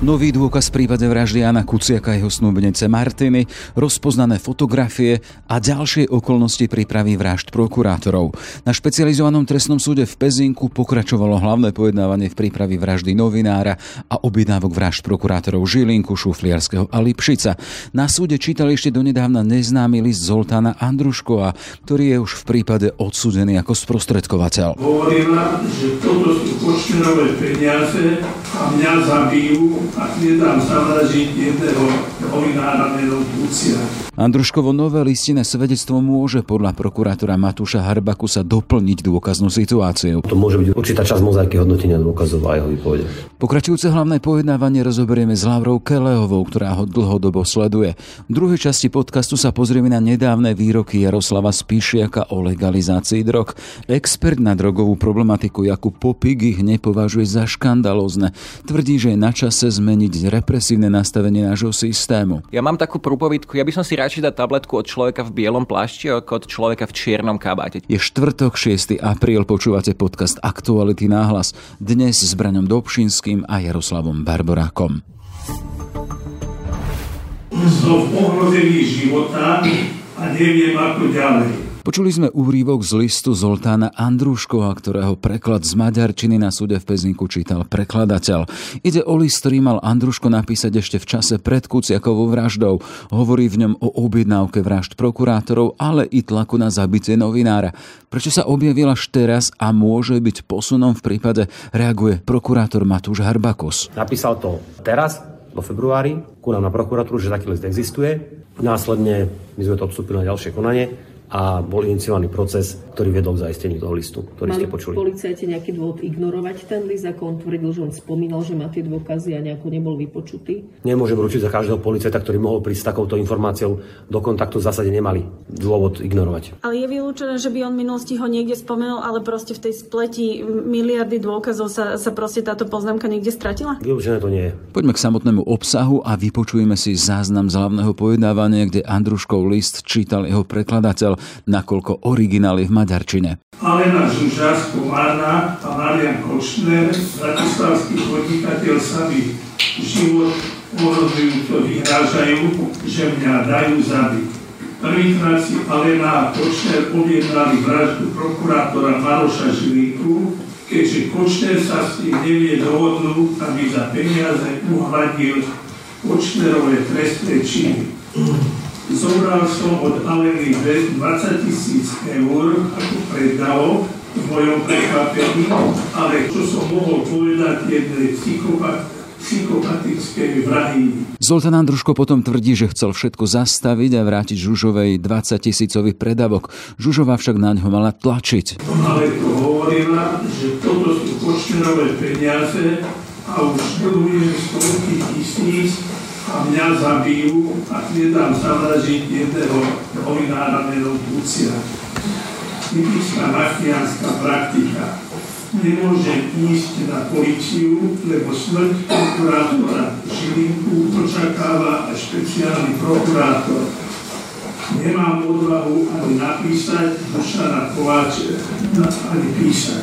Nový dôkaz v prípade vraždy Jana Kuciaka a jeho snúbenice Martiny, rozpoznané fotografie a ďalšie okolnosti prípravy vražd prokurátorov. Na špecializovanom trestnom súde v Pezinku pokračovalo hlavné pojednávanie v prípravi vraždy novinára a objednávok vražd prokurátorov Žilinku, Šufliarského a Lipšica. Na súde čítali ešte donedávna neznámy list Zoltána Andruškova, ktorý je už v prípade odsúdený ako sprostredkovateľ. Hovorila, že toto sú peniaze a mňa zabijú ak nedám zavražiť jedného novinára menom Lucia. Andruškovo nové listinné svedectvo môže podľa prokurátora Matúša Harbaku sa doplniť dôkaznú situáciu. To môže byť určitá časť mozaiky hodnotenia dôkazov a jeho výpovede. Pokračujúce hlavné pojednávanie rozoberieme s Lavrou Kelehovou, ktorá ho dlhodobo sleduje. V druhej časti podcastu sa pozrieme na nedávne výroky Jaroslava Spíšiaka o legalizácii drog. Expert na drogovú problematiku Jakub Popik ich nepovažuje za škandalózne. Tvrdí, že je na čase zmeniť represívne nastavenie nášho systému. Ja mám takú prúpovidku, ja by som si radšej dať tabletku od človeka v bielom plášti ako od človeka v čiernom kabáte. Je štvrtok 6. apríl, počúvate podcast Aktuality náhlas. Dnes s Braňom Dobšinským a Jaroslavom Barborákom. Som v ohrození života a neviem ako ďalej. Počuli sme úrývok z listu Zoltána Andruškova, ktorého preklad z maďarčiny na súde v Pezinku čítal prekladateľ. Ide o list, ktorý mal Andruško napísať ešte v čase pred Kuciakovou vraždou. Hovorí v ňom o objednávke vražd prokurátorov, ale i tlaku na zabitie novinára. Prečo sa objavila až teraz a môže byť posunom v prípade, reaguje prokurátor Matúš Harbakus. Napísal to teraz, vo februári, ku nám na prokuratúru, že taký list existuje. Následne my sme to odstúpili na ďalšie konanie a bol iniciovaný proces, ktorý viedol k zaisteniu toho listu, ktorý Mali ste počuli. policajti nejaký dôvod ignorovať ten list, ako on tvrdil, že on spomínal, že má tie dôkazy a nejako nebol vypočutý? Nemôžem ručiť za každého policajta, ktorý mohol prísť s takouto informáciou do kontaktu, v zásade nemali dôvod ignorovať. Ale je vylúčené, že by on v minulosti ho niekde spomenul, ale proste v tej spleti miliardy dôkazov sa, sa proste táto poznámka niekde stratila? Vylúčené to nie je. Poďme k samotnému obsahu a vypočujeme si záznam z hlavného pojednávania, kde Andruškov list čítal jeho prekladateľ nakoľko originál je v maďarčine. Alena Žuža, Komárna a Marian Košner, bratislavský podnikateľ sa mi život ohrozujúco vyhrážajú, že mňa dajú zabiť. Prvýkrát si Alena a Kočner objednali vraždu prokurátora Maroša Žilinku, keďže Kočner sa s tým nevie dohodnúť, aby za peniaze uhradil Kočnerové trestné činy. Zobral som od Aleny 20 tisíc eur ako predalo v mojom prekvapení, ale čo som mohol povedať jednej psychopat, psychopatickej vrahy. Zoltán Andruško potom tvrdí, že chcel všetko zastaviť a vrátiť Žužovej 20 tisícový predavok. Žužova však na ňo mala tlačiť. Ale to hovorila, že toto sú počnerové peniaze a už dlhujem stovky tisíc mňa zabijú, ak nedám zavražiť jedného novinára menom Lucia. Typická mafiánska praktika. Nemôžem ísť na policiu, lebo smrť prokurátora Žilinku očakáva aj špeciálny prokurátor. Nemám odvahu ani napísať Dušana Kováče, ani písať.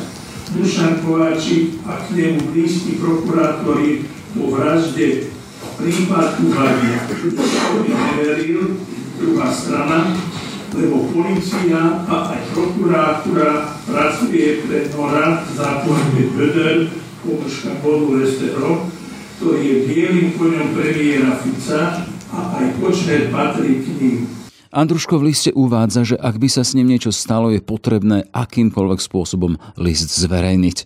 Dušan Kováčik a k nemu blízky prokurátori po vražde prípad uvádnia. To by neveril druhá strana, lebo policia a aj prokurátora pracuje pre Nora zákonne Böder, pomôžka bodu Lestero, ktorý je bielým koňom premiéra Fica a aj Kočner patrí k ním. Andruško v liste uvádza, že ak by sa s ním niečo stalo, je potrebné akýmkoľvek spôsobom list zverejniť.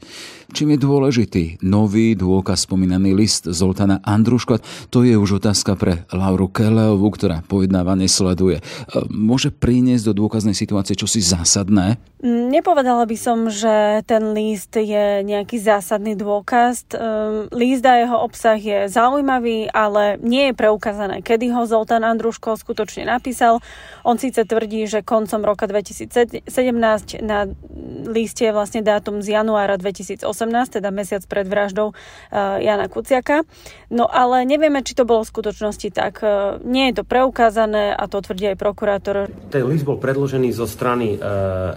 Čím je dôležitý nový dôkaz spomínaný list Zoltana Andruško? To je už otázka pre Lauru Keleovu, ktorá pojednávanie sleduje. E, môže priniesť do dôkaznej situácie čosi zásadné? Nepovedala by som, že ten list je nejaký zásadný dôkaz. Ehm, list a jeho obsah je zaujímavý, ale nie je preukázané, kedy ho Zoltán Andruško skutočne napísal. On síce tvrdí, že koncom roka 2017 na liste je vlastne dátum z januára 2018 teda mesiac pred vraždou Jana Kuciaka. No ale nevieme, či to bolo v skutočnosti tak. Nie je to preukázané a to tvrdí aj prokurátor. Ten list bol predložený zo strany e,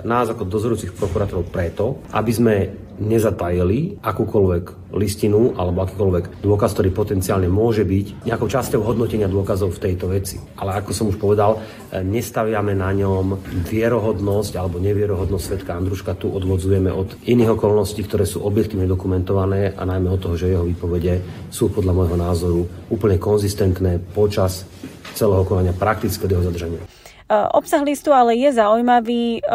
nás ako dozorujúcich prokurátorov preto, aby sme nezatajili akúkoľvek listinu alebo akýkoľvek dôkaz, ktorý potenciálne môže byť nejakou časťou hodnotenia dôkazov v tejto veci. Ale ako som už povedal, e, nestaviame na ňom vierohodnosť alebo nevierohodnosť svetka Andruška. Tu odvodzujeme od iných okolností, ktoré sú objektívne dokumentované a najmä od toho, že jeho výpovede sú podľa môjho názoru úplne konzistentné počas celého konania jeho zadržania. Eh, obsah listu ale je zaujímavý eh,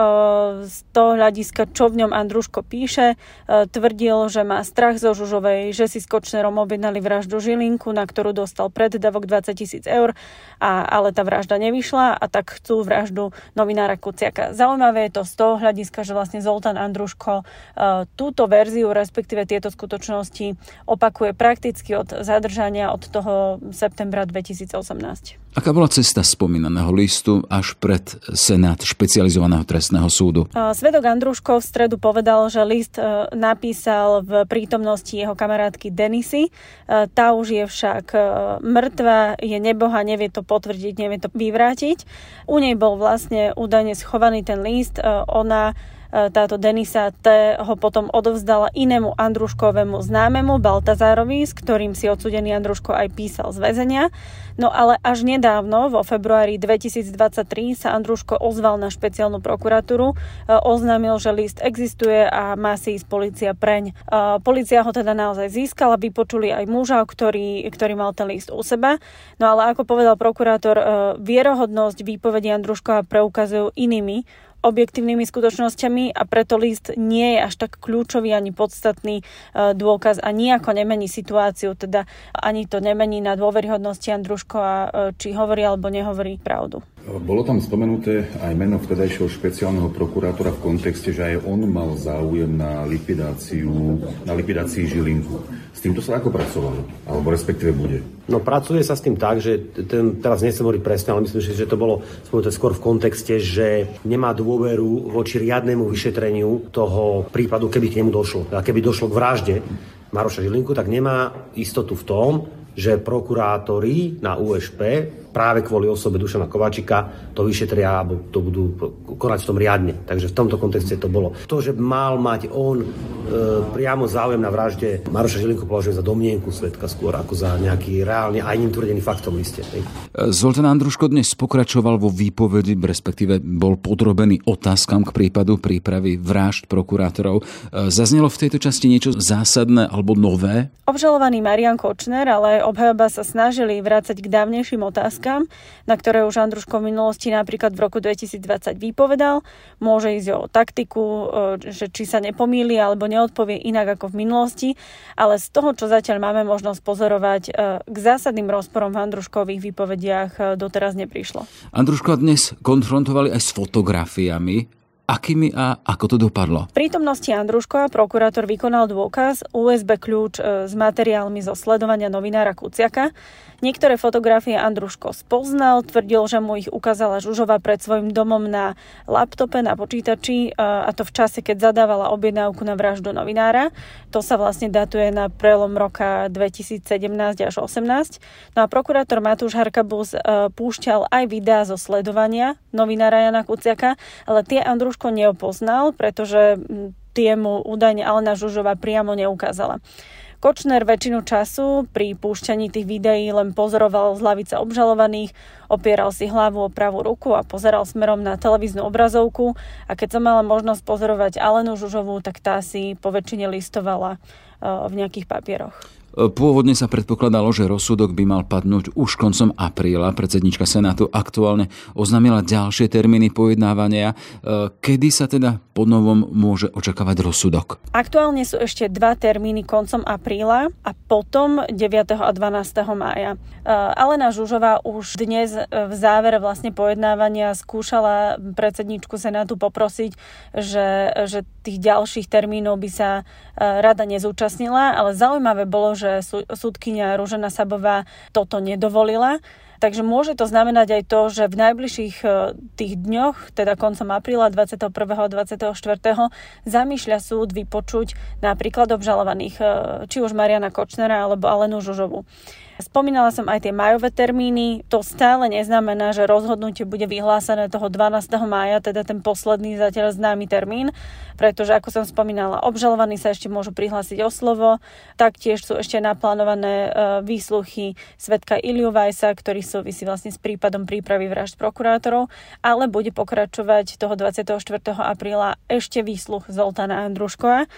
z toho hľadiska, čo v ňom Andruško píše. Eh, tvrdil, že má strach zo Žužovej, že si s Kočnerom objednali vraždu Žilinku, na ktorú dostal preddavok 20 tisíc eur, a, ale tá vražda nevyšla a tak chcú vraždu novinára Kuciaka. Zaujímavé je to z toho hľadiska, že vlastne Zoltán Andruško túto verziu, respektíve tieto skutočnosti opakuje prakticky od zadržania od toho septembra 2018. Aká bola cesta spomínaného listu až pred Senát špecializovaného trestného súdu? Svedok Andruško v stredu povedal, že list e, napísal v prítomnosti jeho kamarátky Denisy. E, tá už je však e, mŕtva, je neboha, nevie to potvrdiť, nevie to vyvrátiť. U nej bol vlastne údajne schovaný ten list. Ona táto Denisa T. ho potom odovzdala inému Andruškovému známemu Baltazárovi, s ktorým si odsudený Andruško aj písal z väzenia. No ale až nedávno, vo februári 2023, sa Andruško ozval na špeciálnu prokuratúru, e, oznámil, že list existuje a má si ísť policia preň. E, policia ho teda naozaj získala, vypočuli aj muža, ktorý, ktorý mal ten list u seba. No ale ako povedal prokurátor, vierohodnosť výpovedí Andruškova preukazujú inými objektívnymi skutočnosťami a preto list nie je až tak kľúčový ani podstatný e, dôkaz a nejako nemení situáciu, teda ani to nemení na dôveryhodnosti Andruško a e, či hovorí alebo nehovorí pravdu. Bolo tam spomenuté aj meno vtedajšieho špeciálneho prokurátora v kontexte, že aj on mal záujem na likvidáciu, na likvidácii Žilinku. S týmto sa ako pracovalo? Alebo respektíve bude? No pracuje sa s tým tak, že ten, teraz nechcem hovoriť presne, ale myslím, že to bolo skôr v kontexte, že nemá dôveru voči riadnemu vyšetreniu toho prípadu, keby k nemu došlo. A keby došlo k vražde Maroša Žilinku, tak nemá istotu v tom, že prokurátori na USP práve kvôli osobe Dušana Kovačika to vyšetria alebo to budú konať v tom riadne. Takže v tomto kontexte to bolo. To, že mal mať on e, priamo záujem na vražde Maroša Žilinku považujem za domnienku svetka skôr ako za nejaký reálne aj ním tvrdený faktom liste. Zoltán Andruško dnes pokračoval vo výpovedi, respektíve bol podrobený otázkam k prípadu prípravy vražd prokurátorov. E, zaznelo v tejto časti niečo zásadné alebo nové? Obžalovaný Marian Kočner, ale obhajoba sa snažili vrácať k dávnejším otázkam otázkam, na ktoré už Andruško v minulosti napríklad v roku 2020 vypovedal. Môže ísť o taktiku, e, že či sa nepomíli alebo neodpovie inak ako v minulosti, ale z toho, čo zatiaľ máme možnosť pozorovať, e, k zásadným rozporom v Andruškových výpovediach e, doteraz neprišlo. Andruško dnes konfrontovali aj s fotografiami akými a ako to dopadlo? V prítomnosti Andruškova prokurátor vykonal dôkaz USB kľúč s materiálmi zo sledovania novinára Kuciaka. Niektoré fotografie Andruško spoznal, tvrdil, že mu ich ukázala Žužova pred svojim domom na laptope, na počítači a to v čase, keď zadávala objednávku na vraždu novinára. To sa vlastne datuje na prelom roka 2017 až 2018. No a prokurátor Matúš Harkabus púšťal aj videá zo sledovania novinára Jana Kuciaka, ale tie Andruško neopoznal, pretože tie mu údajne Alena Žužova priamo neukázala. Kočner väčšinu času pri púšťaní tých videí len pozoroval z lavice obžalovaných, opieral si hlavu o pravú ruku a pozeral smerom na televíznu obrazovku a keď som mala možnosť pozorovať Alenu Žužovú, tak tá si po väčšine listovala eh, v nejakých papieroch. Pôvodne sa predpokladalo, že rozsudok by mal padnúť už koncom apríla. Predsednička Senátu aktuálne oznámila ďalšie termíny pojednávania. E, kedy sa teda po novom môže očakávať rozsudok? Aktuálne sú ešte dva termíny koncom apríla a potom 9. a 12. mája. E, Alena Žužová už dnes v závere vlastne pojednávania skúšala predsedničku Senátu poprosiť, že, že tých ďalších termínov by sa e, rada nezúčastnila, ale zaujímavé bolo, že súdkynia Ružena Sabová toto nedovolila Takže môže to znamenať aj to, že v najbližších e, tých dňoch, teda koncom apríla 21. a 24. zamýšľa súd vypočuť napríklad obžalovaných e, či už Mariana Kočnera alebo Alenu Žužovu. Spomínala som aj tie majové termíny. To stále neznamená, že rozhodnutie bude vyhlásené toho 12. mája, teda ten posledný zatiaľ známy termín, pretože ako som spomínala, obžalovaní sa ešte môžu prihlásiť o slovo. Taktiež sú ešte naplánované e, výsluchy svetka Iliu Vajsa, ktorý súvisí vlastne s prípadom prípravy vražd prokurátorov, ale bude pokračovať toho 24. apríla ešte výsluch Zoltána Andruškova. E,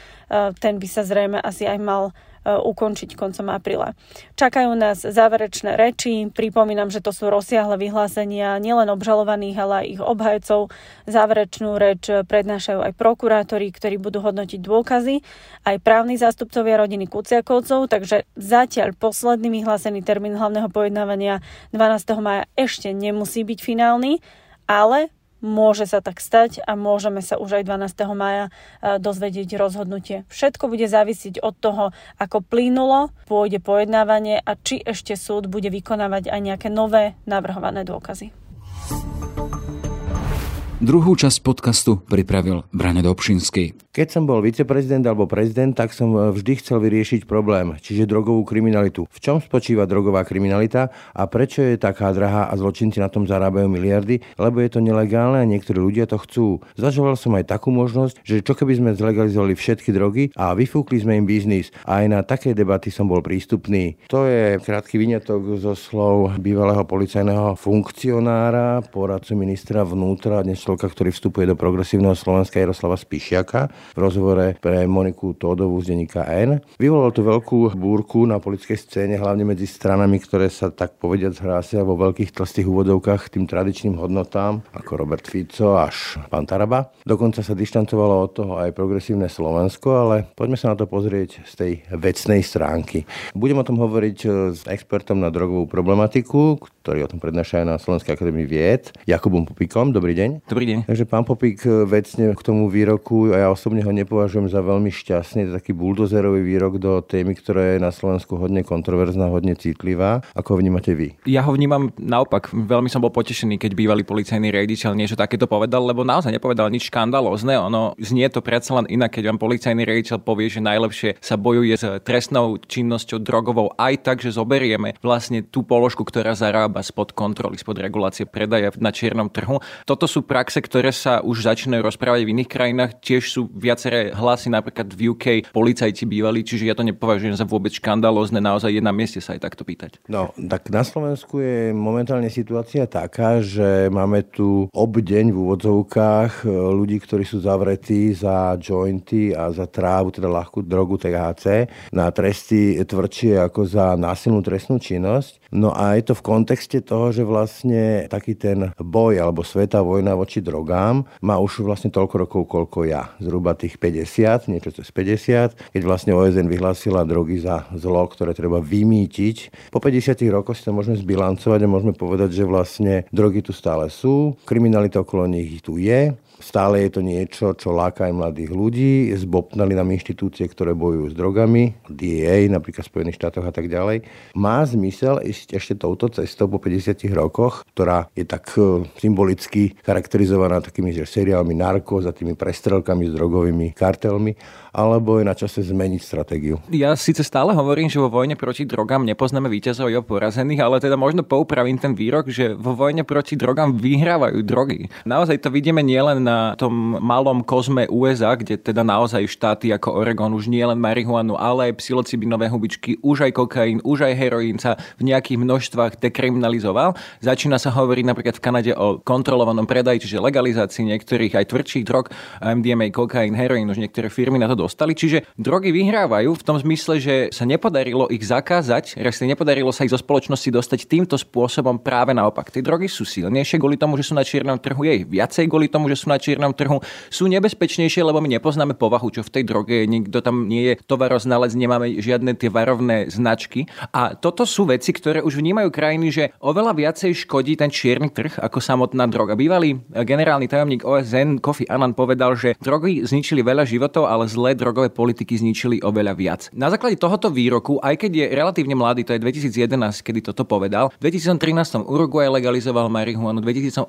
ten by sa zrejme asi aj mal ukončiť koncom apríla. Čakajú nás záverečné reči. Pripomínam, že to sú rozsiahle vyhlásenia nielen obžalovaných, ale aj ich obhajcov. Záverečnú reč prednášajú aj prokurátori, ktorí budú hodnotiť dôkazy, aj právni zástupcovia rodiny Kuciakovcov, takže zatiaľ posledný vyhlásený termín hlavného pojednávania 12. maja ešte nemusí byť finálny, ale Môže sa tak stať a môžeme sa už aj 12. maja e, dozvedieť rozhodnutie. Všetko bude závisiť od toho, ako plynulo pôjde pojednávanie a či ešte súd bude vykonávať aj nejaké nové navrhované dôkazy. Druhú časť podcastu pripravil Brane Dobšinský. Keď som bol viceprezident alebo prezident, tak som e, vždy chcel vyriešiť problém, čiže drogovú kriminalitu. V čom spočíva drogová kriminalita a prečo je taká drahá a zločinci na tom zarábajú miliardy? Lebo je to nelegálne a niektorí ľudia to chcú. Zažoval som aj takú možnosť, že čo keby sme zlegalizovali všetky drogy a vyfúkli sme im biznis. A aj na také debaty som bol prístupný. To je krátky vyňatok zo slov bývalého policajného funkcionára, poradcu ministra vnútra, dnes človeka, ktorý vstupuje do progresívneho Slovenska Jaroslava Spišiaka v rozhovore pre Moniku Tódovú z denníka N. Vyvolal tu veľkú búrku na politickej scéne, hlavne medzi stranami, ktoré sa tak povediať hrásia vo veľkých tlstých úvodovkách tým tradičným hodnotám, ako Robert Fico až pán Taraba. Dokonca sa dištancovalo od toho aj progresívne Slovensko, ale poďme sa na to pozrieť z tej vecnej stránky. Budem o tom hovoriť s expertom na drogovú problematiku, ktorý o tom prednáša aj na Slovenskej akadémii vied, Jakubom Pupikom. Dobrý deň. Dobrý deň. Takže pán Popik e, vecne k tomu výroku, a ja osobne ho nepovažujem za veľmi šťastný, to taký buldozerový výrok do témy, ktorá je na Slovensku hodne kontroverzná, hodne citlivá. Ako ho vnímate vy? Ja ho vnímam naopak. Veľmi som bol potešený, keď bývalý policajný riaditeľ niečo takéto povedal, lebo naozaj nepovedal nič škandalózne. Ono znie to predsa len inak, keď vám policajný riaditeľ povie, že najlepšie sa bojuje s trestnou činnosťou drogovou aj tak, že zoberieme vlastne tú položku, ktorá zarába spod kontroly, spod regulácie predaja na čiernom trhu. Toto sú praxe, ktoré sa už začínajú rozprávať v iných krajinách. Tiež sú viaceré hlasy, napríklad v UK policajti bývali, čiže ja to nepovažujem za vôbec škandalózne, naozaj je na mieste sa aj takto pýtať. No, tak na Slovensku je momentálne situácia taká, že máme tu obdeň v úvodzovkách e, ľudí, ktorí sú zavretí za jointy a za trávu, teda ľahkú drogu THC, na tresty tvrdšie ako za násilnú trestnú činnosť. No a je to v kontexte toho, že vlastne taký ten boj alebo sveta vojna voči drogám má už vlastne toľko rokov, koľko ja. Zhruba tých 50, niečo cez 50, keď vlastne OSN vyhlásila drogy za zlo, ktoré treba vymýtiť. Po 50 rokoch si to môžeme zbilancovať a môžeme povedať, že vlastne drogy tu stále sú, kriminalita okolo nich tu je, Stále je to niečo, čo láka aj mladých ľudí. Zbopnali nám inštitúcie, ktoré bojujú s drogami, DEA napríklad v Spojených štátoch a tak ďalej. Má zmysel ísť ešte touto cestou po 50 rokoch, ktorá je tak e, symbolicky charakterizovaná takými že seriálmi narko za tými prestrelkami s drogovými kartelmi alebo je na čase zmeniť stratégiu? Ja síce stále hovorím, že vo vojne proti drogám nepoznáme víťazov a porazených, ale teda možno poupravím ten výrok, že vo vojne proti drogám vyhrávajú drogy. Naozaj to vidíme nielen na tom malom kozme USA, kde teda naozaj štáty ako Oregon už nie len marihuanu, ale aj psilocybinové hubičky, už aj kokain, už aj heroín sa v nejakých množstvách dekriminalizoval. Začína sa hovoriť napríklad v Kanade o kontrolovanom predaji, čiže legalizácii niektorých aj tvrdších drog, MDMA, kokain, heroín, už niektoré firmy na to dostali. Čiže drogy vyhrávajú v tom zmysle, že sa nepodarilo ich zakázať, respektíve nepodarilo sa ich zo spoločnosti dostať týmto spôsobom práve naopak. Tie drogy sú silnejšie kvôli tomu, že sú na čiernom trhu, je viacej kvôli tomu, že sú na čiernom trhu, sú nebezpečnejšie, lebo my nepoznáme povahu, čo v tej droge je. Nikto tam nie je tovaroznalec, nemáme žiadne tie varovné značky. A toto sú veci, ktoré už vnímajú krajiny, že oveľa viacej škodí ten čierny trh ako samotná droga. Bývalý generálny tajomník OSN Kofi Annan povedal, že drogy zničili veľa životov, ale zlé drogové politiky zničili oveľa viac. Na základe tohoto výroku, aj keď je relatívne mladý, to je 2011, kedy toto povedal, v 2013 Uruguay legalizoval marihuanu, v 2018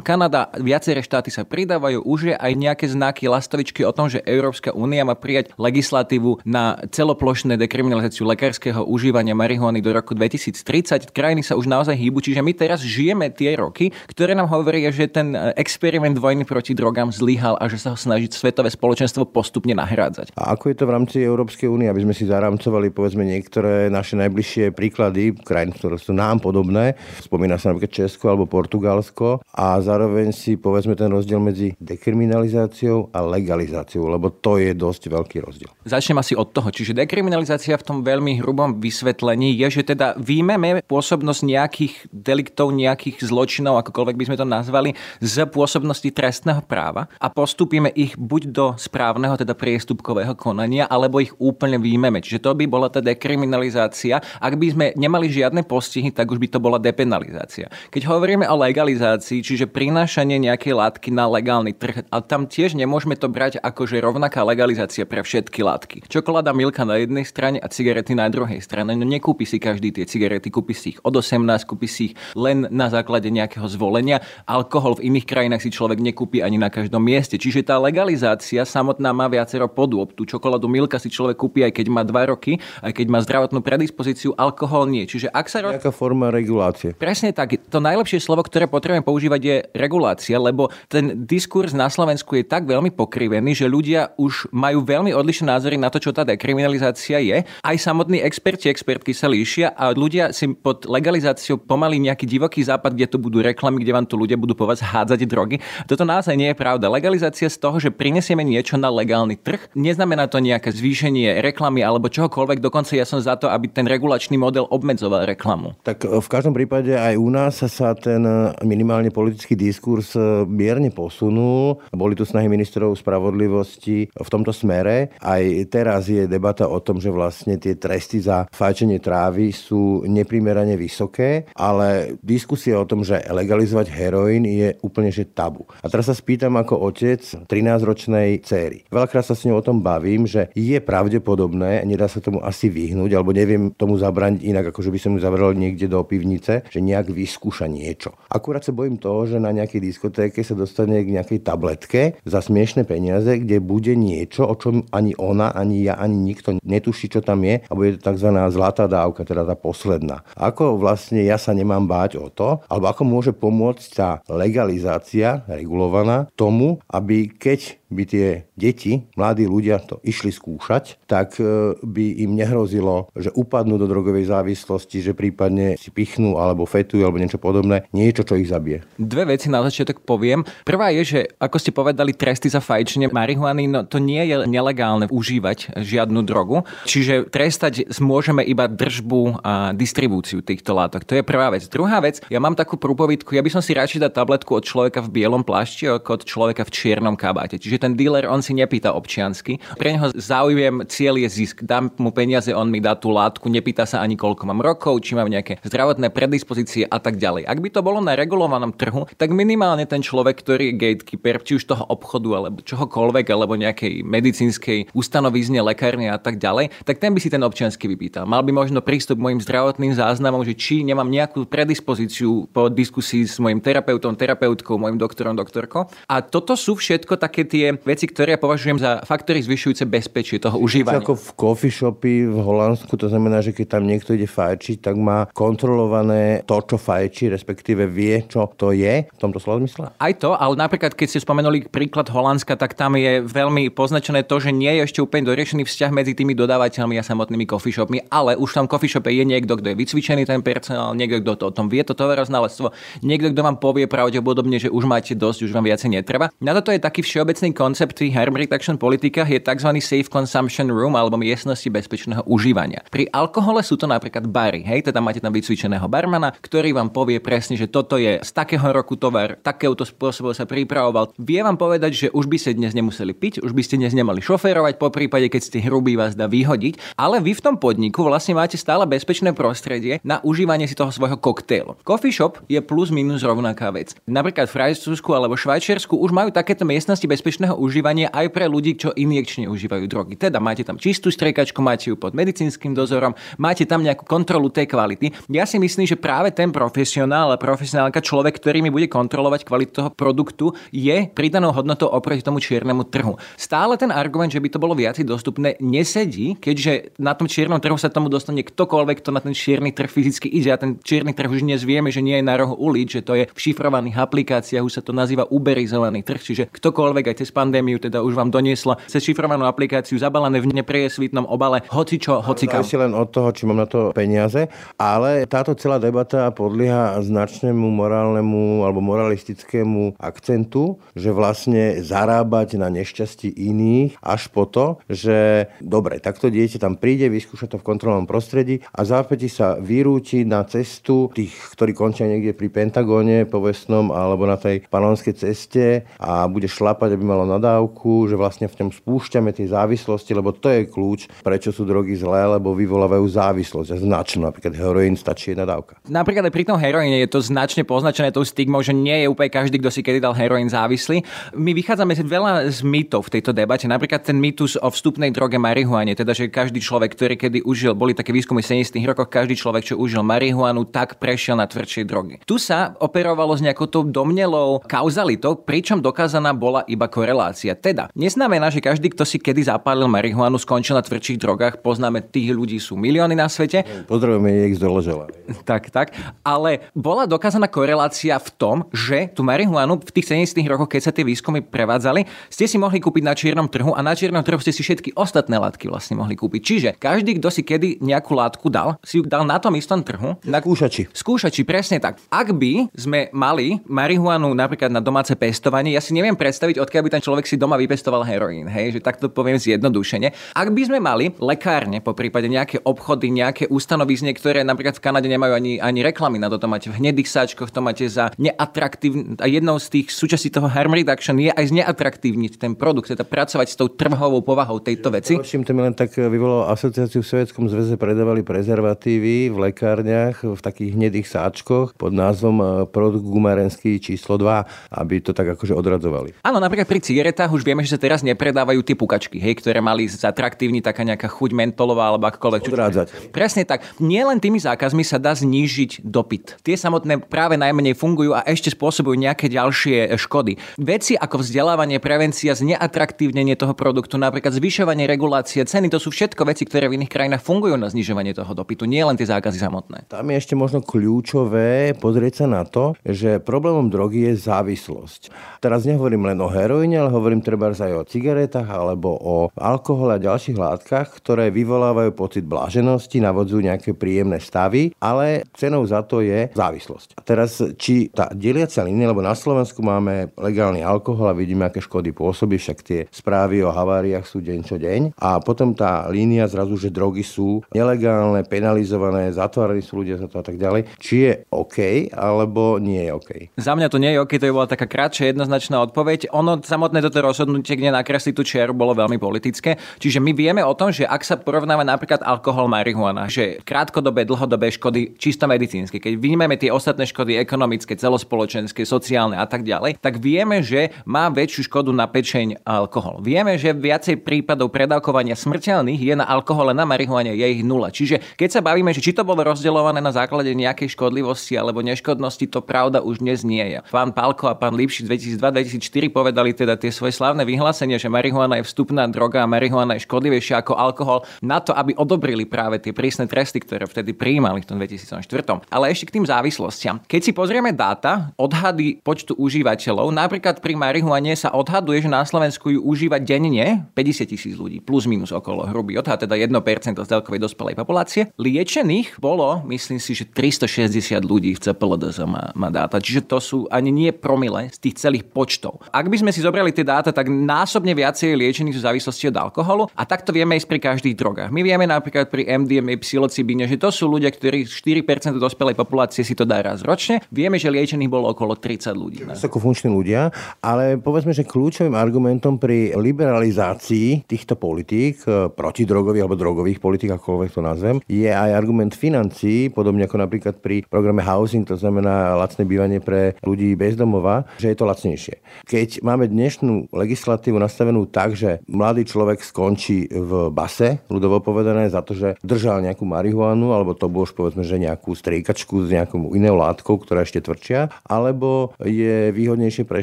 Kanada, viaceré štáty sa pridávajú, už je aj nejaké znaky lastovičky o tom, že Európska únia má prijať legislatívu na celoplošné dekriminalizáciu lekárskeho užívania marihuany do roku 2030. Krajiny sa už naozaj hýbu, čiže my teraz žijeme tie roky, ktoré nám hovoria, že ten experiment vojny proti drogám zlyhal a že sa ho snaží svetové spoločenstvo postupne nahrádzať. A ako je to v rámci Európskej únie, aby sme si zaramcovali povedzme niektoré naše najbližšie príklady krajín, ktoré sú nám podobné. Spomína sa napríklad Česko alebo Portugalsko a zároveň si povedzme ten rozdiel medzi dekriminalizáciou a legalizáciou, lebo to je dosť veľký rozdiel. Začnem asi od toho. Čiže dekriminalizácia v tom veľmi hrubom vysvetlení je, že teda výjmeme pôsobnosť nejakých deliktov, nejakých zločinov, akokoľvek by sme to nazvali, z pôsobnosti trestného práva a postupíme ich buď do správneho, teda priestupkového konania, alebo ich úplne výjmeme. Čiže to by bola tá dekriminalizácia. Ak by sme nemali žiadne postihy, tak už by to bola depenalizácia. Keď hovoríme o legalizácii, čiže prinášanie nejakej látky na legálny trh, a tam tiež nemôžeme to brať ako že rovnaká legalizácia pre všetky látky. Čokoláda Milka na jednej strane a cigarety na druhej strane. No nekúpi si každý tie cigarety, kúpi si ich od 18, kúpi si ich len na základe nejakého zvolenia. Alkohol v iných krajinách si človek nekúpi ani na každom mieste. Čiže tá legalizácia samotná má viacero podôb. Tú čokoládu Milka si človek kúpi aj keď má 2 roky, aj keď má zdravotnú predispozíciu, alkohol nie. Čiže ak sa... Nejaká forma regulácie. Presne tak. To najlepšie slovo, ktoré potrebujeme používať je regulácia, lebo ten diskurs na Slovensku je tak veľmi pokrivený, že ľudia už majú veľmi odlišné názory na to, čo tá dekriminalizácia je. Aj samotní experti, expertky sa líšia a ľudia si pod legalizáciou pomaly nejaký divoký západ, kde to budú reklamy, kde vám tu ľudia budú po vás hádzať drogy. Toto naozaj nie je pravda. Legalizácia z toho, že prinesieme niečo na legálny trh, neznamená to nejaké zvýšenie reklamy alebo čohokoľvek. Dokonca ja som za to, aby ten regulačný model obmedzoval reklamu. Tak v každom prípade aj u nás sa ten minimálne politický diskurs mierne posunul. Boli tu snahy ministrov spravodlivosti v tomto smere. Aj teraz je debata o tom, že vlastne tie tresty za fajčenie trávy sú neprimerane vysoké, ale diskusia o tom, že legalizovať heroín je úplne že tabu. A teraz sa spýtam ako otec 13-ročnej céry. Veľakrát sa s ňou o tom bavím, že je pravdepodobné, nedá sa tomu asi vyhnúť, alebo neviem tomu zabrániť inak, ako že by som ju zavrel niekde do pivnice, že nejak vyskúša niečo. Akurát sa bojím toho, že na nejakej diskotéke sa dostane k nejakej tabletke za smiešne peniaze, kde bude niečo, o čom ani ona, ani ja, ani nikto netuší, čo tam je, a bude to tzv. zlatá dávka, teda tá posledná. Ako vlastne ja sa nemám báť o to, alebo ako môže pomôcť tá legalizácia regulovaná tomu, aby keď by tie deti, mladí ľudia to išli skúšať, tak e, by im nehrozilo, že upadnú do drogovej závislosti, že prípadne si pichnú alebo fetujú alebo niečo podobné, niečo, čo ich zabije. Dve veci na začiatok poviem. Prvá je, že ako ste povedali, tresty za fajčenie marihuany, no to nie je nelegálne užívať žiadnu drogu. Čiže trestať môžeme iba držbu a distribúciu týchto látok. To je prvá vec. Druhá vec, ja mám takú prúpovidku, ja by som si radšej dal tabletku od človeka v bielom plášti ako od človeka v čiernom kabáte. Čiže ten dealer, on si nepýta občiansky. Pre neho záujem, cieľ je zisk. Dám mu peniaze, on mi dá tú látku, nepýta sa ani koľko mám rokov, či mám nejaké zdravotné predispozície a tak ďalej. Ak by to bolo na regulovanom trhu, tak minimálne ten človek, ktorý je gatekeeper, či už toho obchodu alebo čohokoľvek, alebo nejakej medicínskej ustanovizne, lekárne a tak ďalej, tak ten by si ten občiansky vypýtal. Mal by možno prístup k mojim zdravotným záznamom, že či nemám nejakú predispozíciu po diskusii s mojim terapeutom, terapeutkou, mojim doktorom, doktorkou. A toto sú všetko také tie veci, ktoré ja považujem za faktory zvyšujúce bezpečie toho užívania. Ako v coffee shopy v Holandsku, to znamená, že keď tam niekto ide fajčiť, tak má kontrolované to, čo fajčí, respektíve vie, čo to je v tomto slova zmysle? Aj to, ale napríklad, keď ste spomenuli príklad Holandska, tak tam je veľmi poznačené to, že nie je ešte úplne doriešený vzťah medzi tými dodávateľmi a samotnými coffee shopmi, ale už tam coffee shope je niekto, kto je vycvičený ten personál, niekto, kto to o tom vie, to tovaroznalectvo, niekto, kto vám povie pravdepodobne, že už máte dosť, už vám viacej netreba. Na toto je taký všeobecný koncept v harm reduction politikách je tzv. safe consumption room alebo miestnosti bezpečného užívania. Pri alkohole sú to napríklad bary, hej, teda máte tam vycvičeného barmana, ktorý vám povie presne, že toto je z takého roku tovar, takéhoto spôsobu sa pripravoval. Vie vám povedať, že už by ste dnes nemuseli piť, už by ste dnes nemali šoférovať, po prípade, keď ste hrubý, vás dá vyhodiť, ale vy v tom podniku vlastne máte stále bezpečné prostredie na užívanie si toho svojho koktejlu. Coffee shop je plus minus rovnaká vec. Napríklad v Francúzsku alebo Švajčiarsku už majú takéto miestnosti bezpečného užívania aj pre ľudí, čo injekčne užívajú drogy. Teda máte tam čistú striekačku, máte ju pod medicínskym dozorom, máte tam nejakú kontrolu tej kvality. Ja si myslím, že práve ten profesionál a profesionálka, človek, ktorý mi bude kontrolovať kvalitu toho produktu, je pridanou hodnotou oproti tomu čiernemu trhu. Stále ten argument, že by to bolo viac dostupné, nesedí, keďže na tom čiernom trhu sa tomu dostane ktokoľvek, kto na ten čierny trh fyzicky ide a ten čierny trh už dnes vieme, že nie je na rohu ulic, že to je v šifrovaných aplikáciách, už sa to nazýva uberizovaný trh, čiže ktokoľvek aj cez pandémiu teda už vám doniesla cez šifrovanú aplikáciu zabalené v nepriesvitnom obale hoci čo, hoci kam. si len od toho, či mám na to peniaze, ale táto celá debata podlieha značnému morálnemu alebo moralistickému akcentu, že vlastne zarábať na nešťastí iných až po to, že dobre, takto dieťa tam príde, vyskúša to v kontrolnom prostredí a zápäti sa vyrúti na cestu tých, ktorí končia niekde pri Pentagóne povestnom alebo na tej panonskej ceste a bude šlapať, aby malo nadávku, že vlastne v ňom spúšťame tie závislosti, lebo to je kľúč, prečo sú drogy zlé, lebo vyvolávajú závislosť a značnú. Napríklad heroín stačí jedna dávka. Napríklad aj pri tom heroíne je to značne poznačené tou stigmou, že nie je úplne každý, kto si kedy dal heroín závislý. My vychádzame veľa z mýtov v tejto debate. Napríklad ten mýtus o vstupnej droge marihuane, teda že každý človek, ktorý kedy užil, boli také výskumy v 70. rokoch, každý človek, čo užil marihuanu, tak prešiel na tvrdšie drogy. Tu sa operovalo s nejakou tou domnelou kauzalitou, pričom dokázaná bola iba korelácia. Teda, neznamená, že každý, kto si kedy zapálil marihuanu, skončil na tvrdších drogách. Poznáme, tých ľudí sú milióny na svete. Pozdravujeme ich doložela. Tak, tak. Ale bola dokázaná korelácia v tom, že tú marihuanu v tých 70. rokoch, keď sa tie výskumy prevádzali, ste si mohli kúpiť na čiernom trhu a na čiernom trhu ste si všetky ostatné látky vlastne mohli kúpiť. Čiže každý, kto si kedy nejakú látku dal, si ju dal na tom istom trhu. Na skúšači. Skúšači, presne tak. Ak by sme mali marihuanu napríklad na domáce pestovanie, ja si neviem predstaviť, odkiaľ by ten človek si doma vypestoval heroín, hej, že takto poviem zjednodušene. Ak by sme mali lekárne, po prípade nejaké obchody, nejaké ustanovizne, ktoré napríklad v Kanade nemajú ani, ani reklamy na to, to máte v hnedých sáčkoch, to máte za neatraktívne. A jednou z tých súčasí toho harm reduction je aj zneatraktívniť ten produkt, teda pracovať s tou trhovou povahou tejto veci. Ďalším to mi len tak vyvolalo asociáciu v Sovjetskom zväze predávali prezervatívy v lekárniach v takých hnedých sáčkoch pod názvom e, produkt gumarenský číslo 2, aby to tak akože odradzovali. Áno, napríklad pri cigaretách už vieme, že sa teraz nepredávajú tie pukačky, hej, ktoré mali zatraktívni taká nejaká chuť mentolová alebo akokoľvek. Odrádzať. Presne tak. Nielen tými zákazmi sa dá znížiť dopyt. Tie samotné práve najmenej fungujú a ešte spôsobujú nejaké ďalšie škody. Veci ako vzdelávanie, prevencia, zneatraktívnenie toho produktu, napríklad zvyšovanie regulácie ceny, to sú všetko veci, ktoré v iných krajinách fungujú na znižovanie toho dopytu, nie len tie zákazy samotné. Tam je ešte možno kľúčové pozrieť sa na to, že problémom drogy je závislosť. Teraz nehovorím len o heroíne, ale hovorím treba aj o cigaretách alebo o alkohole a ďalších látkach, ktoré vyvolávajú pocit bláženosti, navodzujú nejaké príjemné stavy, ale cenou za to je závislosť. A teraz, či tá deliacia línia, lebo na Slovensku máme legálny alkohol a vidíme, aké škody pôsobí, však tie správy o haváriách sú deň čo deň. A potom tá línia zrazu, že drogy sú nelegálne, penalizované, zatváraní sú ľudia za to a tak ďalej. Či je OK, alebo nie je OK? Za mňa to nie je OK, to je bola taká kratšia jednoznačná odpoveď. Ono samotné toto rozhodnutie, kde nakresliť tú čiaru, bolo veľmi politické. Čiže my vieme o tom, že ak sa porovnáva napríklad alkohol, marihuana, že krátkodobé, dlhodobé škody čisto medicínske, keď vyjmeme tie ostatné škody ekonomické, celospoločenské, sociálne a tak ďalej, tak vieme, že má väčšiu škodu na pečeň alkohol. Vieme, že viacej prípadov predávkovania smrteľných je na alkohole, na marihuane je ich nula. Čiže keď sa bavíme, že či to bolo rozdeľované na základe nejakej škodlivosti alebo neškodnosti, to pravda už dnes nie je. Pán Palko a pán Lipši 2002-2004 povedali teda tie svoje slavné vyhlásenia, že marihuana je vstupná droga a marihuana je škodlivejšia ako alkohol na to, aby odobrili práve tie prísne tresty, ktoré vtedy prijímali v tom 2004. Ale ešte k tým závislostiam. Keď si pozrieme dáta, odhady počtu užívateľov, napríklad pri marihuane sa odhaduje, že na Slovensku ju užíva denne 50 tisíc ľudí, plus minus okolo hrubý odhad, teda 1% z celkovej dospelej populácie. Liečených bolo, myslím si, že 360 ľudí v CPLDZ má, má dáta, čiže to sú ani nie promile z tých celých počtov. Ak by sme si zobrali pozreli tie dáta, tak násobne viacej liečení sú závislosti od alkoholu a takto vieme ísť pri každých drogách. My vieme napríklad pri MDMA, psilocibine, že to sú ľudia, ktorí 4% dospelej populácie si to dá raz ročne. Vieme, že liečených bolo okolo 30 ľudí. Vysokofunkční ľudia, ale povedzme, že kľúčovým argumentom pri liberalizácii týchto politík, e, protidrogových alebo drogových politík, akokoľvek to nazvem, je aj argument financií, podobne ako napríklad pri programe Housing, to znamená lacné bývanie pre ľudí bezdomova, že je to lacnejšie. Keď máme dnešnú legislatívu nastavenú tak, že mladý človek skončí v base, ľudovo povedané, za to, že držal nejakú marihuanu, alebo to bolo už povedzme, že nejakú striekačku s nejakou inou látkou, ktorá ešte tvrdšia, alebo je výhodnejšie pre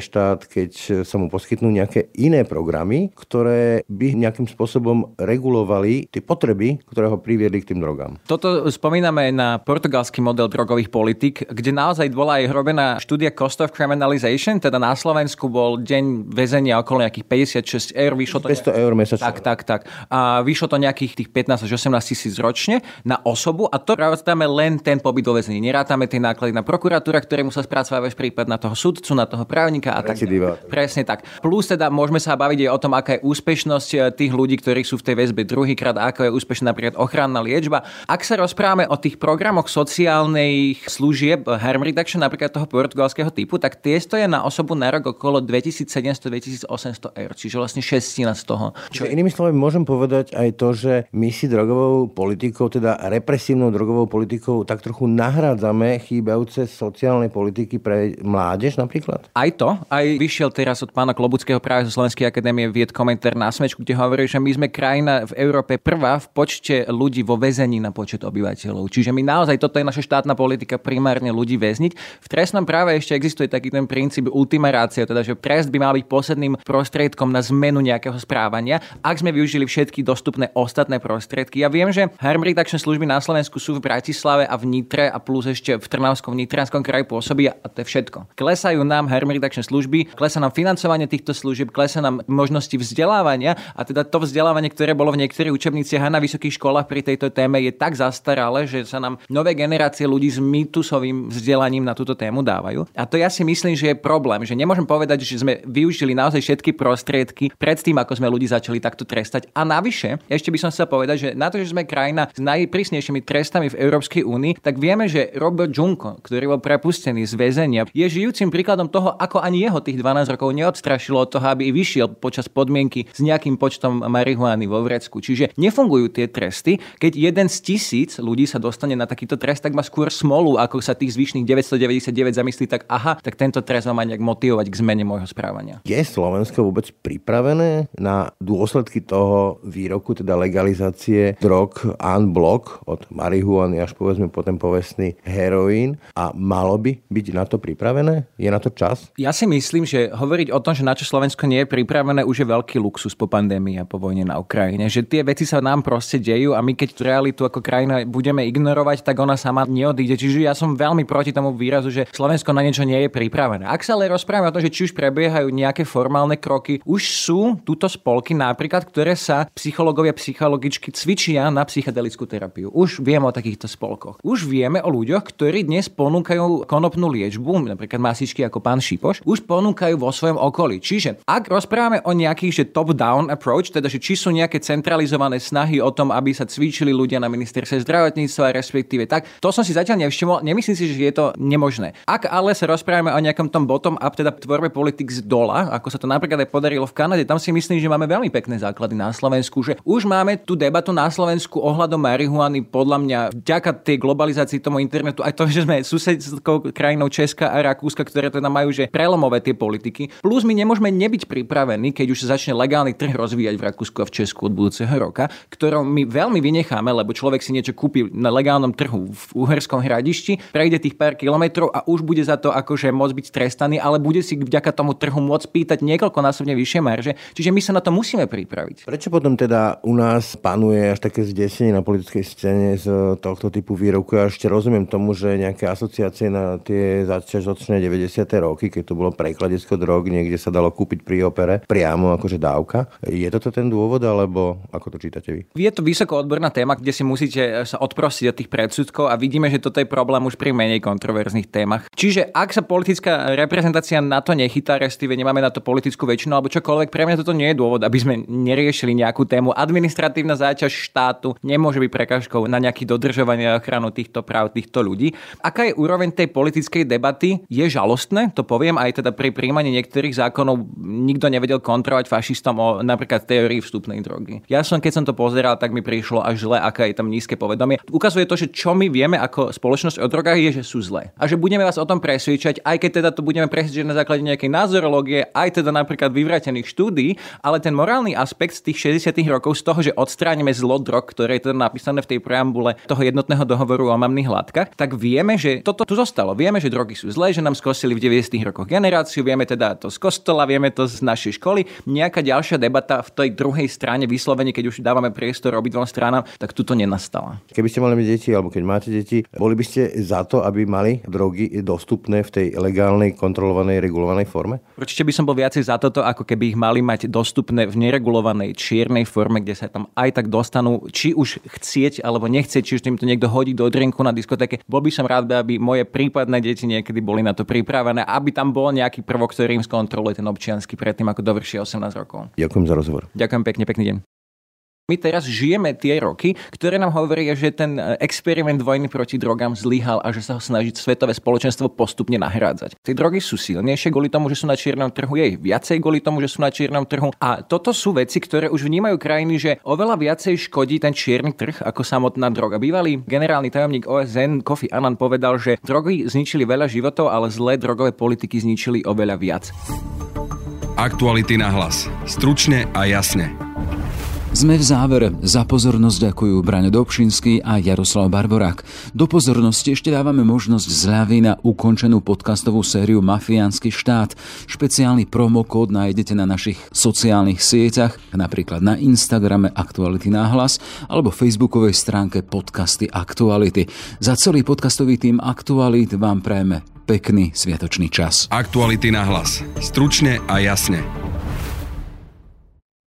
štát, keď sa mu poskytnú nejaké iné programy, ktoré by nejakým spôsobom regulovali tie potreby, ktoré ho priviedli k tým drogám. Toto spomíname na portugalský model drogových politik, kde naozaj bola aj robená štúdia Cost of Criminalization, teda na Slovensku bol deň väzenia okolo nejakých 56 eur. Vyšlo to 500 eur mesačne. Tak, tak, tak. A vyšlo to nejakých tých 15 až 18 tisíc ročne na osobu a to rátame len ten pobyt vo väzení. Nerátame tie náklady na prokuratúra, ktoré musia spracovať prípad na toho sudcu, na toho právnika a tak. Presne tak. Plus teda môžeme sa baviť aj o tom, aká je úspešnosť eh, tých ľudí, ktorí sú v tej väzbe druhýkrát, ako je úspešná napríklad ochranná liečba. Ak sa rozprávame o tých programoch sociálnych služieb, eh, harm reduction, napríklad toho portugalského typu, tak tie stoja na osobu na rok okolo 2700-2800 eur, čiže vlastne šestina z toho. Čo... Inými slovami môžem povedať aj to, že my si drogovou politikou, teda represívnou drogovou politikou tak trochu nahrádzame chýbajúce sociálne politiky pre mládež napríklad? Aj to, aj vyšiel teraz od pána Klobuckého práve zo Slovenskej akadémie vied komentár na smečku, kde hovorí, že my sme krajina v Európe prvá v počte ľudí vo väzení na počet obyvateľov. Čiže my naozaj, toto je naša štátna politika, primárne ľudí väzniť. V trestnom práve ešte existuje taký ten princíp ultima ratio, teda že trest by mal byť posledným prostriedkom na zmenu nejakého správania, ak sme využili všetky dostupné ostatné prostriedky. Ja viem, že harm reduction služby na Slovensku sú v Bratislave a v Nitre a plus ešte v Trnavskom Nitrianskom kraji pôsobí a to je všetko. Klesajú nám harm reduction služby, klesa nám financovanie týchto služieb, klesa nám možnosti vzdelávania a teda to vzdelávanie, ktoré bolo v niektorých učebniciach a na vysokých školách pri tejto téme je tak zastaralé, že sa nám nové generácie ľudí s mýtusovým vzdelaním na túto tému dávajú. A to ja si myslím, že je problém, že nemôžem povedať, že sme využili naozaj všetky prostriedky predtým, ako sme ľudí začali takto trestať. A navyše, ešte by som chcel povedať, že na to, že sme krajina s najprísnejšími trestami v Európskej únii, tak vieme, že Robert Junko, ktorý bol prepustený z väzenia, je žijúcim príkladom toho, ako ani jeho tých 12 rokov neodstrašilo od toho, aby vyšiel počas podmienky s nejakým počtom marihuany vo vrecku. Čiže nefungujú tie tresty. Keď jeden z tisíc ľudí sa dostane na takýto trest, tak má skôr smolu, ako sa tých zvyšných 999 zamyslí, tak aha, tak tento trest má nejak motivovať k zmene môjho správania. Je Slovensko vôbec pripravené na dôsledky toho výroku, teda legalizácie drog unblock od marihuany až povedzme po ten povestný heroín a malo by byť na to pripravené? Je na to čas? Ja si myslím, že hovoriť o tom, že na čo Slovensko nie je pripravené, už je veľký luxus po pandémii a po vojne na Ukrajine. Že tie veci sa nám proste dejú a my keď tú realitu ako krajina budeme ignorovať, tak ona sama neodíde. Čiže ja som veľmi proti tomu výrazu, že Slovensko na niečo nie je pripravené. Ak sa ale rozprávame o tom, že či už prebiehajú nejaké formálne kroky, už sú túto spolky napríklad, ktoré sa psychológovia, psychologičky cvičia na psychedelickú terapiu. Už vieme o takýchto spolkoch. Už vieme o ľuďoch, ktorí dnes ponúkajú konopnú liečbu, napríklad masičky ako pán Šipoš, už ponúkajú vo svojom okolí. Čiže ak rozprávame o nejakých že top-down approach, teda že či sú nejaké centralizované snahy o tom, aby sa cvičili ľudia na ministerstve zdravotníctva, respektíve tak, to som si zatiaľ nevšimol. Nemyslím si, že je to nemožné. Ak ale sa rozprávame o nejakom tom bottom-up, teda tvorbe politik z dola, ako sa to napríklad aj podarilo v Kanade, tam si myslím, že máme veľmi pekné základy na Slovensku, že už máme tú debatu na Slovensku ohľadom marihuany podľa mňa vďaka tej globalizácii tomu internetu, aj to, že sme susedskou krajinou Česka a Rakúska, ktoré teda majú že prelomové tie politiky. Plus my nemôžeme nebyť pripravení, keď už sa začne legálny trh rozvíjať v Rakúsku a v Česku od budúceho roka, ktorom my veľmi vynecháme, lebo človek si niečo kúpi na legálnom trhu v Uherskom hradišti, prejde tých pár kilometrov a už bude za to akože môcť byť trestaný, ale bude si vďaka tomu trhu môcť pýtať niekoľkonásobne vyššie marže. Čiže my sa na to musíme pripraviť. Prečo potom teda u nás panuje až také zdesenie na politickej scéne z tohto typu výroku? Ja ešte rozumiem tomu, že nejaké asociácie na tie začiatočné 90. roky, keď to bolo prekladisko drog, niekde sa dalo kúpiť pri opere priamo akože dávka. Je toto ten dôvod, alebo ako to čítate vy? Je to vysoko odborná téma, kde si musíte sa odprosiť od tých predsudkov a vidíme, že toto je problém už pri menej kontroverzných témach. Čiže ak sa politická reprezentácia na to nechytá, respektíve nemáme na na to politickú väčšinu alebo čokoľvek. Pre mňa toto nie je dôvod, aby sme neriešili nejakú tému. Administratívna záťaž štátu nemôže byť prekážkou na nejaký dodržovanie a ochranu týchto práv týchto ľudí. Aká je úroveň tej politickej debaty? Je žalostné, to poviem, aj teda pri príjmaní niektorých zákonov nikto nevedel kontrolovať fašistom o napríklad teórii vstupnej drogy. Ja som, keď som to pozeral, tak mi prišlo až zle, aká je tam nízke povedomie. Ukazuje to, že čo my vieme ako spoločnosť o drogách je, že sú zlé. A že budeme vás o tom presvedčať, aj keď teda to budeme presvedčať na základe nejakej názorológie, aj teda napríklad vyvratených štúdí, ale ten morálny aspekt z tých 60 rokov z toho, že odstránime zlo drog, ktoré je teda napísané v tej preambule toho jednotného dohovoru o mamných látkach, tak vieme, že toto tu zostalo. Vieme, že drogy sú zlé, že nám skosili v 90 rokoch generáciu, vieme teda to z kostola, vieme to z našej školy. Nejaká ďalšia debata v tej druhej strane vyslovene, keď už dávame priestor obidvom stranám, tak tuto nenastala. Keby ste mali mať deti, alebo keď máte deti, boli by ste za to, aby mali drogy dostupné v tej legálnej, kontrolovanej, regulovanej forme? Určite by som bol viacej za toto, ako keby ich mali mať dostupné v neregulovanej čiernej forme, kde sa tam aj tak dostanú, či už chcieť alebo nechcieť, či už im to niekto hodí do drinku na diskotéke. Bol by som rád, aby moje prípadné deti niekedy boli na to pripravené, aby tam bol nejaký prvok, ktorý im skontroluje ten občiansky predtým, ako dovrší 18 rokov. Ďakujem za rozhovor. Ďakujem pekne, pekný deň. My teraz žijeme tie roky, ktoré nám hovoria, že ten e, experiment vojny proti drogám zlyhal a že sa ho snaží svetové spoločenstvo postupne nahrádzať. Tie drogy sú silnejšie kvôli tomu, že sú na čiernom trhu, je viacej kvôli tomu, že sú na čiernom trhu. A toto sú veci, ktoré už vnímajú krajiny, že oveľa viacej škodí ten čierny trh ako samotná droga. Bývalý generálny tajomník OSN Kofi Annan povedal, že drogy zničili veľa životov, ale zlé drogové politiky zničili oveľa viac. Aktuality na hlas. Stručne a jasne. Sme v závere. Za pozornosť ďakujú Braňo Dobšinský a Jaroslav Barborák. Do pozornosti ešte dávame možnosť zľavy na ukončenú podcastovú sériu Mafiánsky štát. Špeciálny promokód nájdete na našich sociálnych sieťach, napríklad na Instagrame Aktuality náhlas alebo facebookovej stránke Podcasty Aktuality. Za celý podcastový tým Aktualit vám prajeme pekný sviatočný čas. Aktuality na hlas. Stručne a jasne.